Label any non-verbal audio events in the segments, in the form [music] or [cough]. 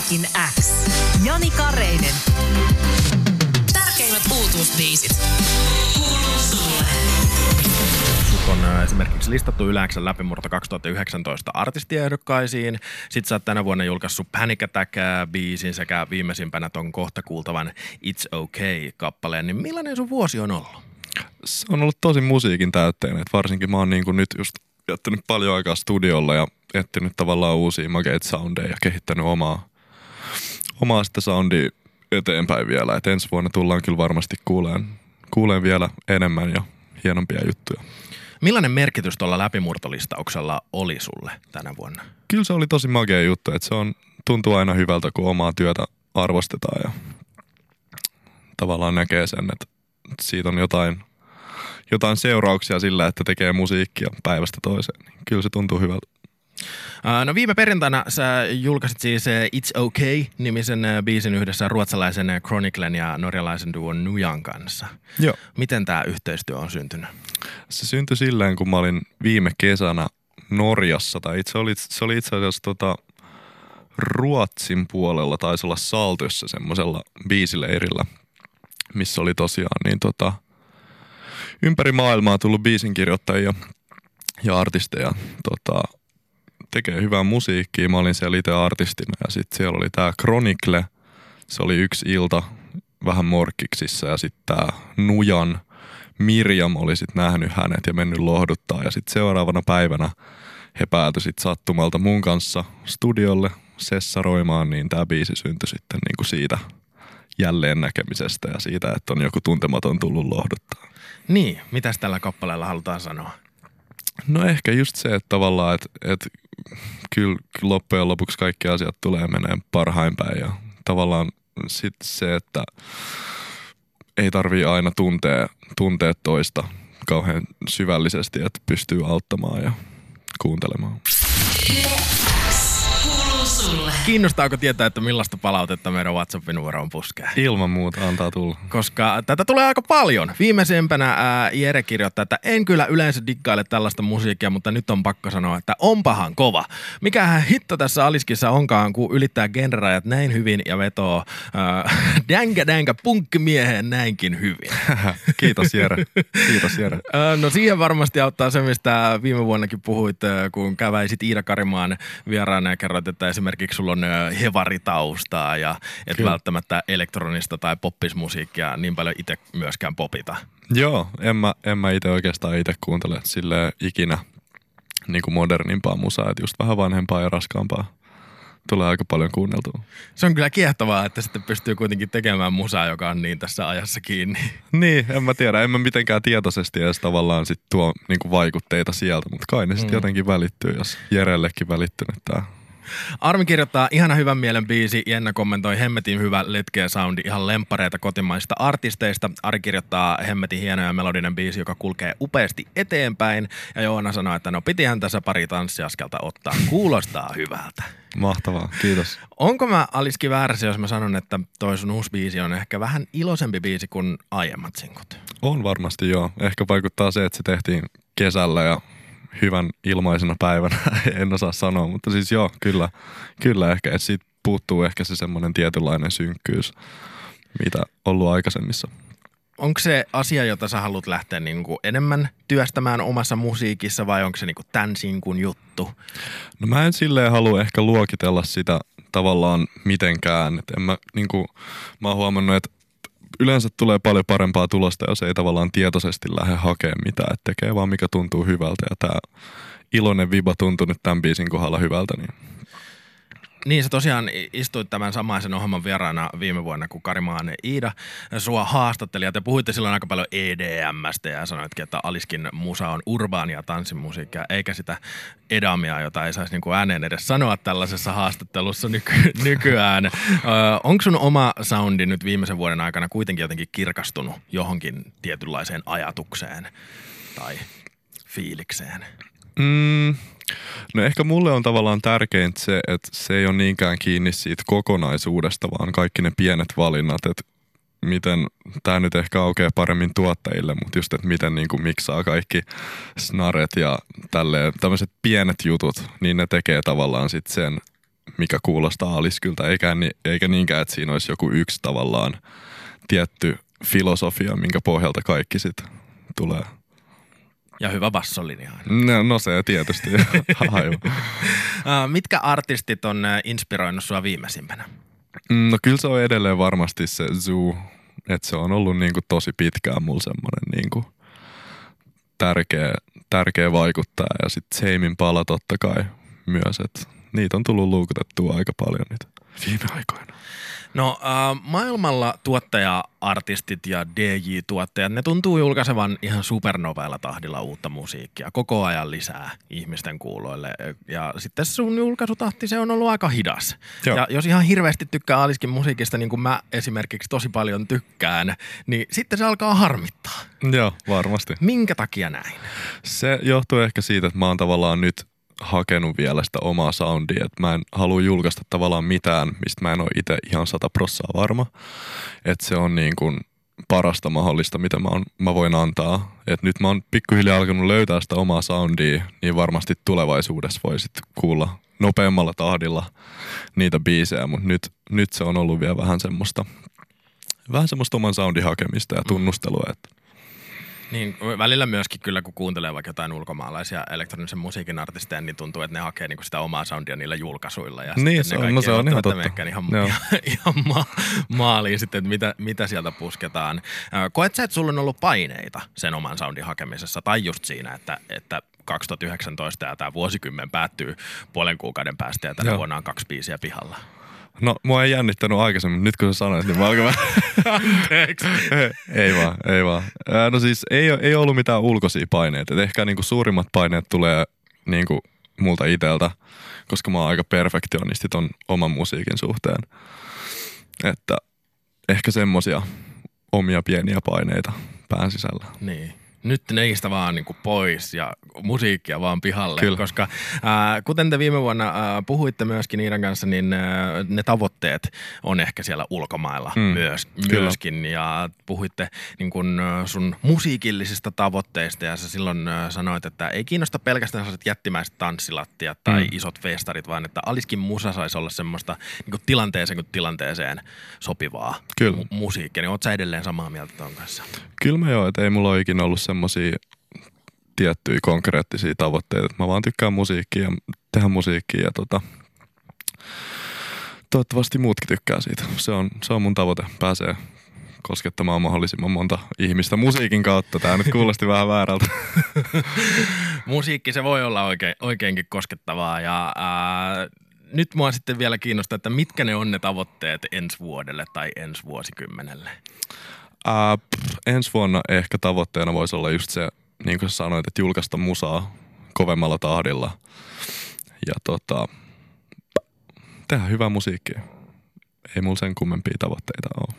Musiikin X. Jani Kareinen. Tärkeimmät uutuusbiisit. Kuuluu sulle. Sut on äh, esimerkiksi listattu Yläksän läpimurto 2019 artistiehdokkaisiin. Sitten sä oot tänä vuonna julkaissut Panic Attack-biisin sekä viimeisimpänä ton kohta kuultavan It's Okay-kappaleen. Niin millainen sun vuosi on ollut? se on ollut tosi musiikin täytteinen. Et varsinkin mä oon niin kuin nyt just jättänyt paljon aikaa studiolla ja etsinyt tavallaan uusia makeita soundeja ja kehittänyt omaa, omaa sitä soundia eteenpäin vielä. Et ensi vuonna tullaan kyllä varmasti kuuleen, kuuleen vielä enemmän ja hienompia juttuja. Millainen merkitys tuolla läpimurtolistauksella oli sulle tänä vuonna? Kyllä se oli tosi makea juttu, että se on, tuntuu aina hyvältä, kun omaa työtä arvostetaan ja tavallaan näkee sen, että siitä on jotain, jotain seurauksia sillä, että tekee musiikkia päivästä toiseen. Kyllä se tuntuu hyvältä. Ää, No viime perjantaina sä julkaisit siis äh, It's Okay-nimisen äh, biisin yhdessä ruotsalaisen äh, Chroniclen ja norjalaisen duon Nujan kanssa. Joo. Miten tämä yhteistyö on syntynyt? Se syntyi silleen, kun mä olin viime kesänä Norjassa, tai itse oli, se oli itse asiassa tota, Ruotsin puolella, taisi olla Saltössä semmoisella biisileirillä, missä oli tosiaan niin tota, ympäri maailmaa tullut biisinkirjoittajia ja artisteja tota, tekee hyvää musiikkia. Mä olin siellä itse artistina ja sitten siellä oli tää Chronicle, se oli yksi ilta vähän morkkiksissa ja sitten tää Nujan Mirjam oli sitten nähnyt hänet ja mennyt lohduttaa ja sitten seuraavana päivänä he päätyi sit sattumalta mun kanssa studiolle sessaroimaan, niin tämä biisi syntyi sitten niinku siitä jälleen näkemisestä ja siitä, että on joku tuntematon tullut lohduttaa. Niin, mitäs tällä kappaleella halutaan sanoa? No ehkä just se, että tavallaan, että, että kyllä, loppujen lopuksi kaikki asiat tulee menee parhain päin ja tavallaan sit se, että ei tarvii aina tuntea, tuntea toista kauhean syvällisesti, että pystyy auttamaan ja kuuntelemaan. Kiinnostaako tietää, että millaista palautetta meidän WhatsAppin numero on puskea? Ilman muuta antaa tulla. koska tätä tulee aika paljon. Viimeisempänä ää, Jere kirjoittaa, että en kyllä yleensä diggaile tällaista musiikkia, mutta nyt on pakko sanoa, että onpahan kova. Mikähän hitto tässä Aliskissa onkaan, kun ylittää genrerajat näin hyvin ja vetoo ää, [laughs] dänkä dänkä punkkimieheen näinkin hyvin. [laughs] Kiitos Jere. Kiitos Jere. [laughs] No siihen varmasti auttaa se, mistä viime vuonnakin puhuit, kun käväisit Iida Karimaan vieraana ja kerroit, että esimerkiksi sulla on ää, hevaritaustaa ja et Kyllä. välttämättä elektronista tai poppismusiikkia niin paljon itse myöskään popita. Joo, en mä, en mä itse oikeastaan itse kuuntele sille ikinä niin kuin modernimpaa musaa, että just vähän vanhempaa ja raskaampaa tulee aika paljon kuunneltua. Se on kyllä kiehtovaa, että sitten pystyy kuitenkin tekemään musaa, joka on niin tässä ajassa kiinni. Niin, en mä tiedä, en mä mitenkään tietoisesti edes tavallaan sit tuo niin kuin vaikutteita sieltä, mutta kai ne sitten Mm. jotenkin välittyy, jos Jerellekin välittynyt tää. Armi kirjoittaa ihana hyvän mielen biisi. Jenna kommentoi hemmetin hyvä letkeä soundi, ihan lempareita kotimaista artisteista. Ari kirjoittaa hemmetin hieno ja melodinen biisi, joka kulkee upeasti eteenpäin. Ja Joona sanoo, että no pitihän tässä pari tanssiaskelta ottaa. Kuulostaa hyvältä. Mahtavaa, kiitos. Onko mä Aliski väärässä, jos mä sanon, että toi sun uusi biisi on ehkä vähän iloisempi biisi kuin aiemmat sinkut? On varmasti joo. Ehkä vaikuttaa se, että se tehtiin kesällä ja hyvän ilmaisena päivänä. [laughs] en osaa sanoa, mutta siis joo, kyllä, kyllä ehkä. Että siitä puuttuu ehkä se semmoinen tietynlainen synkkyys, mitä ollut aikaisemmissa. Onko se asia, jota sä haluat lähteä niin kuin enemmän työstämään omassa musiikissa vai onko se niin kuin tämän sinkun juttu? No mä en silleen halua ehkä luokitella sitä tavallaan mitenkään. Et en mä, niin kuin, mä oon huomannut, että yleensä tulee paljon parempaa tulosta, jos ei tavallaan tietoisesti lähde hakemaan mitään. Et tekee vaan mikä tuntuu hyvältä ja tää iloinen viba tuntuu nyt tämän biisin kohdalla hyvältä. Niin Niin, sä tosiaan istuit tämän samaisen ohjelman vieraana viime vuonna, kun Karimaan Iida sua haastatteli. Ja te puhuitte silloin aika paljon EDMstä ja sanoitkin, että Aliskin musa on urbaania tanssimusiikkia, eikä sitä edamia, jota ei saisi niinku ääneen edes sanoa tällaisessa haastattelussa nyky- [laughs] nykyään. Onko sun oma soundi nyt viimeisen vuoden aikana kuitenkin jotenkin kirkastunut johonkin tietynlaiseen ajatukseen tai fiilikseen? Mm, no ehkä mulle on tavallaan tärkeintä se, että se ei ole niinkään kiinni siitä kokonaisuudesta, vaan kaikki ne pienet valinnat, että miten, tämä nyt ehkä aukeaa paremmin tuottajille, mutta just, että miten niin kuin miksaa kaikki snaret ja tälleen, tämmöiset pienet jutut, niin ne tekee tavallaan sitten sen, mikä kuulostaa aliskyltä, eikä, eikä niinkään, että siinä olisi joku yksi tavallaan tietty filosofia, minkä pohjalta kaikki sitten tulee. Ja hyvä bassolinja. No, no se tietysti. [laughs] Aivan. Mitkä artistit on inspiroinut sua viimeisimpänä? No kyllä se on edelleen varmasti se Zoo, että se on ollut niinku tosi pitkään mulla semmoinen niinku tärkeä, tärkeä vaikuttaja. Ja sitten Seimin pala totta kai myös, että niitä on tullut luukutettua aika paljon nyt viime aikoina. No äh, maailmalla tuottaja-artistit ja DJ-tuottajat, ne tuntuu julkaisevan ihan supernopealla tahdilla uutta musiikkia. Koko ajan lisää ihmisten kuuloille. Ja sitten sun julkaisutahti, se on ollut aika hidas. Joo. Ja jos ihan hirveästi tykkää Aliskin musiikista, niin kuin mä esimerkiksi tosi paljon tykkään, niin sitten se alkaa harmittaa. Joo, varmasti. Minkä takia näin? Se johtuu ehkä siitä, että mä oon tavallaan nyt hakenut vielä sitä omaa soundia, että mä en halua julkaista tavallaan mitään, mistä mä en ole itse ihan sata prossaa varma. Että se on niin kuin parasta mahdollista, mitä mä, on, mä voin antaa. Et nyt mä oon pikkuhiljaa alkanut löytää sitä omaa soundia, niin varmasti tulevaisuudessa voisit kuulla nopeammalla tahdilla niitä biisejä, mutta nyt, nyt se on ollut vielä vähän semmoista, vähän semmoista oman soundin hakemista ja tunnustelua, että Niin välillä myöskin kyllä, kun kuuntelee vaikka jotain ulkomaalaisia elektronisen musiikin artisteja, niin tuntuu, että ne hakee niinku sitä omaa soundia niillä julkaisuilla. Ja Niin, sitten se on- no se on ihan totta. Ihan, Joo. [laughs] ihan, ma- maaliin sitten, että mitä, mitä sieltä pusketaan. Koet sä, että sulla on ollut paineita sen oman soundin hakemisessa, tai just siinä, että, että 2019 ja tämä vuosikymmen päättyy puolen kuukauden päästä ja tänä Joo. vuonna on kaksi biisiä pihalla. No, mua ei jännittänyt aikaisemmin, nyt kun sä sanoit, niin mä alkan vähän... Anteeksi. [laughs] ei vaan, ei vaan. No siis ei, ei ollut mitään ulkoisia paineita. Et ehkä niinku suurimmat paineet tulee niinku multa iteltä, koska mä oon aika perfektionisti ton oman musiikin suhteen. Että ehkä semmosia omia pieniä paineita pään sisällä. Niin. Nyt neistä vaan niin pois ja musiikkia vaan pihalle, Kyllä. koska ää, kuten te viime vuonna ää, puhuitte myöskin niiden kanssa, niin ää, ne tavoitteet on ehkä siellä ulkomailla Mm, myös, kyllä. myöskin. Ja puhuitte niin kun, ää, sun musiikillisista tavoitteista ja sä silloin ää, sanoit, että ei kiinnosta pelkästään sellaiset jättimäiset tanssilattiat tai Mm. isot festarit, vaan että Aliskin musa saisi olla semmoista niin kuin tilanteeseen kuin tilanteeseen sopivaa Kyllä. mu- musiikkia. Niin oot sä edelleen samaa mieltä ton kanssa? Kyllä mä joo, että ei mulla ole ikinä ollut semmosia tiettyjä konkreettisia tavoitteita. Mä vaan tykkään musiikkia ja tehdä musiikkia ja tota, toivottavasti muutkin tykkää siitä. Se on, se on mun tavoite. Pääsee koskettamaan mahdollisimman monta ihmistä musiikin kautta. Tää nyt kuulosti vähän väärältä. [laughs] musiikki se voi olla oikein, oikeinkin koskettavaa ja ää, nyt mua sitten vielä kiinnostaa, että mitkä ne on ne tavoitteet ensi vuodelle tai ensi vuosikymmenelle. Ää, pff, ensi vuonna ehkä tavoitteena voisi olla just se, niin kuin sä sanoit, että julkaista musaa kovemmalla tahdilla. Ja tota, tehdä hyvää musiikkia. Ei mulla sen kummempia tavoitteita ole.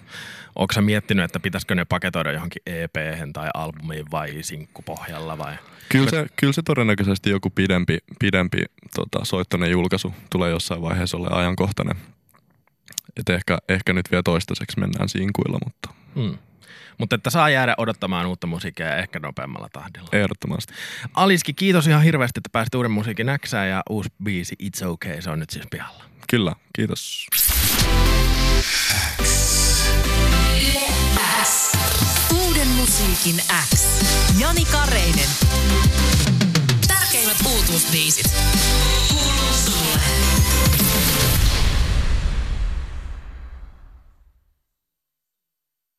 Onko sä miettinyt, että pitäisikö ne paketoida johonkin ep tai albumiin vai sinkkupohjalla vai? Kyllä se, kyllä se todennäköisesti joku pidempi, pidempi tota, soittoinen julkaisu tulee jossain vaiheessa olla ajankohtainen. Et ehkä, ehkä nyt vielä toistaiseksi mennään sinkuilla, mutta Hmm. Mutta että saa jäädä odottamaan uutta musiikkia ja ehkä nopeammalla tahdilla. ehdottomasti. Aliski, kiitos ihan hirveästi, että pääsit uuden musiikin näksään ja uusi biisi It's Okay, se on nyt siis pihalla. Kyllä, kiitos. Uuden musiikin X. Jani Kareinen. Tärkeimmät uutuusbiisit.